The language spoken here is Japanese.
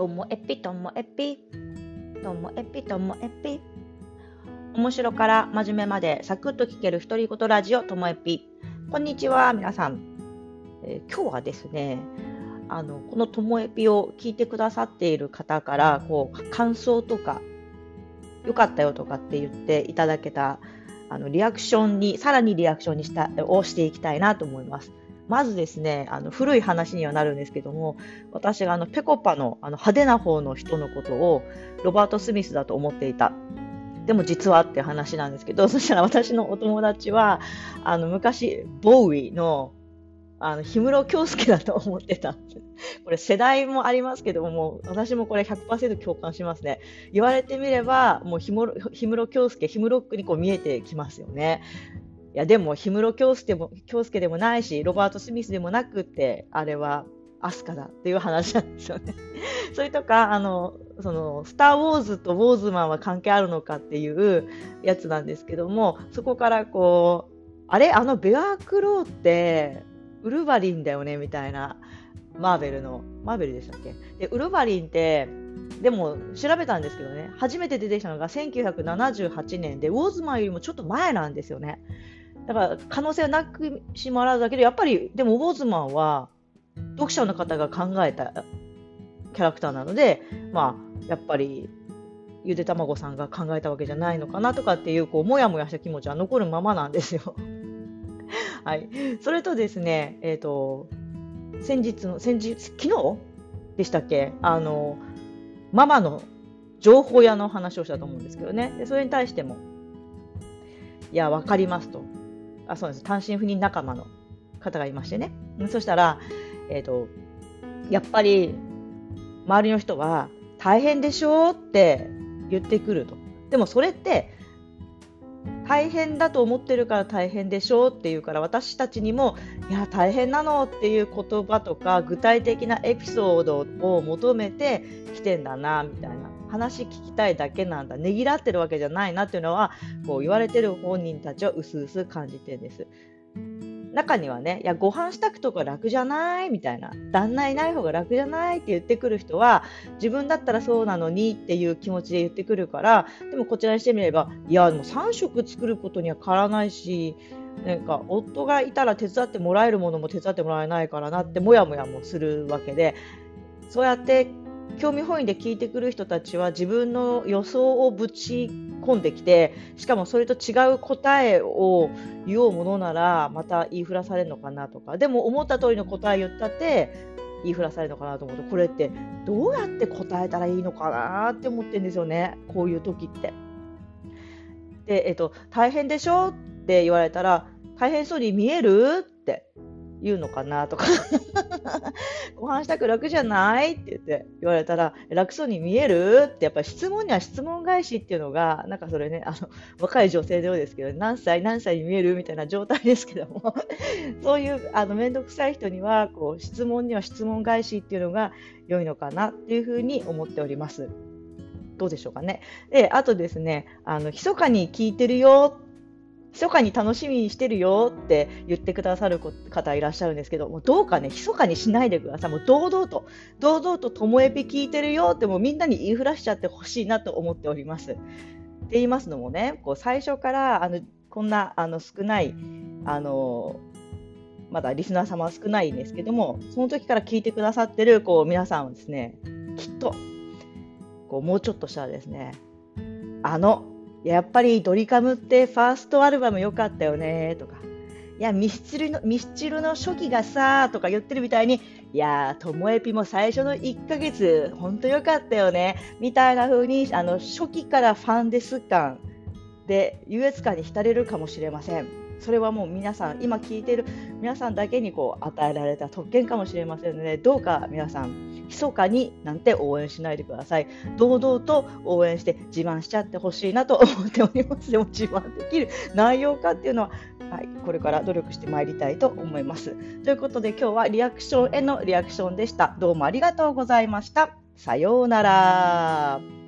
ともえぴともえぴともえぴともえぴ面白から真面目までサクッと聞ける独り言ラジオともえぴこんにちは皆さん、えー、今日はですねあのこのともえぴを聞いてくださっている方からこう感想とか良かったよとかって言っていただけたあのリアクションにさらにリアクションにしたをしていきたいなと思います。まずですね、あの古い話にはなるんですけども、私があのペコパのあの派手な方の人のことをロバート・スミスだと思っていた。でも実はって話なんですけど、そしたら私のお友達は、あの昔、ボウイのあの氷室京介だと思ってた。これ世代もありますけども、私もこれ100%共感しますね。言われてみれば、もう氷室京介、氷室区にこう見えてきますよね。いやでも氷室京介も京介でもないしロバート・スミスでもなくってあれはアスカだっていう話なんですよね。それとかあのそのスター・ウォーズとウォーズマンは関係あるのかっていうやつなんですけどもそこからこうあれ？あのベアークローってウルヴァリンだよね？みたいなマーベルのマーベルでしたっけ？でウルヴァリンってでも調べたんですけどね初めて出てきたのが1978年でウォーズマンよりもちょっと前なんですよね。だから可能性はなくしもあらずだけどやっぱりでもウォーズマンは読者の方が考えたキャラクターなのでまあやっぱりゆで卵さんが考えたわけじゃないのかなとかっていうこうもやもやした気持ちは残るままなんですよ。はい、それとですね、えーと、先日の先日昨日でしたっけ？あのママの情報屋の話をしたと思うんですけどね。でそれに対してもいや分かりますと。あそうです。単身赴任仲間の方がいましてね。そしたら、えーと、やっぱり周りの人は大変でしょって言ってくると。でもそれって大変だと思ってるから大変でしょうっていうから私たちにもいや大変なのっていう言葉とか具体的なエピソードを求めてきてんだなみたいな話聞きたいだけなんだねぎらってるわけじゃないなっていうのはこう言われてる本人たちはうすうす感じてんです。中にはね、いや、ご飯支度とか楽じゃないみたいな、旦那いない方が楽じゃないって言ってくる人は、自分だったらそうなのにっていう気持ちで言ってくるから、でもこちらにしてみれば、いや、でも3食作ることには変わらないし、なんか夫がいたら手伝ってもらえるものも手伝ってもらえないからなってもやもやもするわけでそうやって興味本位で聞いてくる人たちは自分の予想をぶち込んできてしかもそれと違う答えを言おうものならまた言いふらされるのかなとか。でも思った通りの答え言ったって言いふらされるのかなと思うとこれってどうやって答えたらいいのかなって思ってるんですよね。こういう時って。で、えっと、大変でしょって言われたら大変そうに見えるって。言うのかなとか ご飯したく楽じゃないって言って言われたら楽そうに見える？ってやっぱり質問には質問返しっていうのがなんかそれねあの若い女性のようですけど何歳何歳に見えるみたいな状態ですけども そういうあの面倒くさい人にはこう質問には質問返しっていうのが良いのかなっていうふうに思っております。どうでしょうかね。で、あとですね、あの、密かに聞いてるよ密かに楽しみにしてるよって言ってくださる方いらっしゃるんですけど、もうどうかね、密かにしないでください。もう堂々と、堂々とともえぴ聞いてるよってもうみんなに言いふらしちゃってほしいなと思っております。って言いますのもね、こう最初からあのこんなあの少ない、あのまだリスナー様は少ないんですけども、その時から聞いてくださってるこう皆さんはですね、きっとこうもうちょっとしたらですね、あのやっぱりドリカムってファーストアルバム良かったよねとか、いや、ミスチルの、ミスチルの初期がさ、とか言ってるみたいに、いやともえぴも最初の1ヶ月、ほんと良かったよね、みたいな風に、あの、初期からファンデス感で、優越感に浸れるかもしれません。それはもう皆さん、今聞いている皆さんだけにこう与えられた特権かもしれませんので、どうか皆さん、密かになんて応援しないでください。堂々と応援して自慢しちゃってほしいなと思っております。でも自慢できる内容かっていうのは、はい、これから努力してまいりたいと思います。ということで今日はリアクションへのリアクションでした。どうもありがとうございました。さようなら。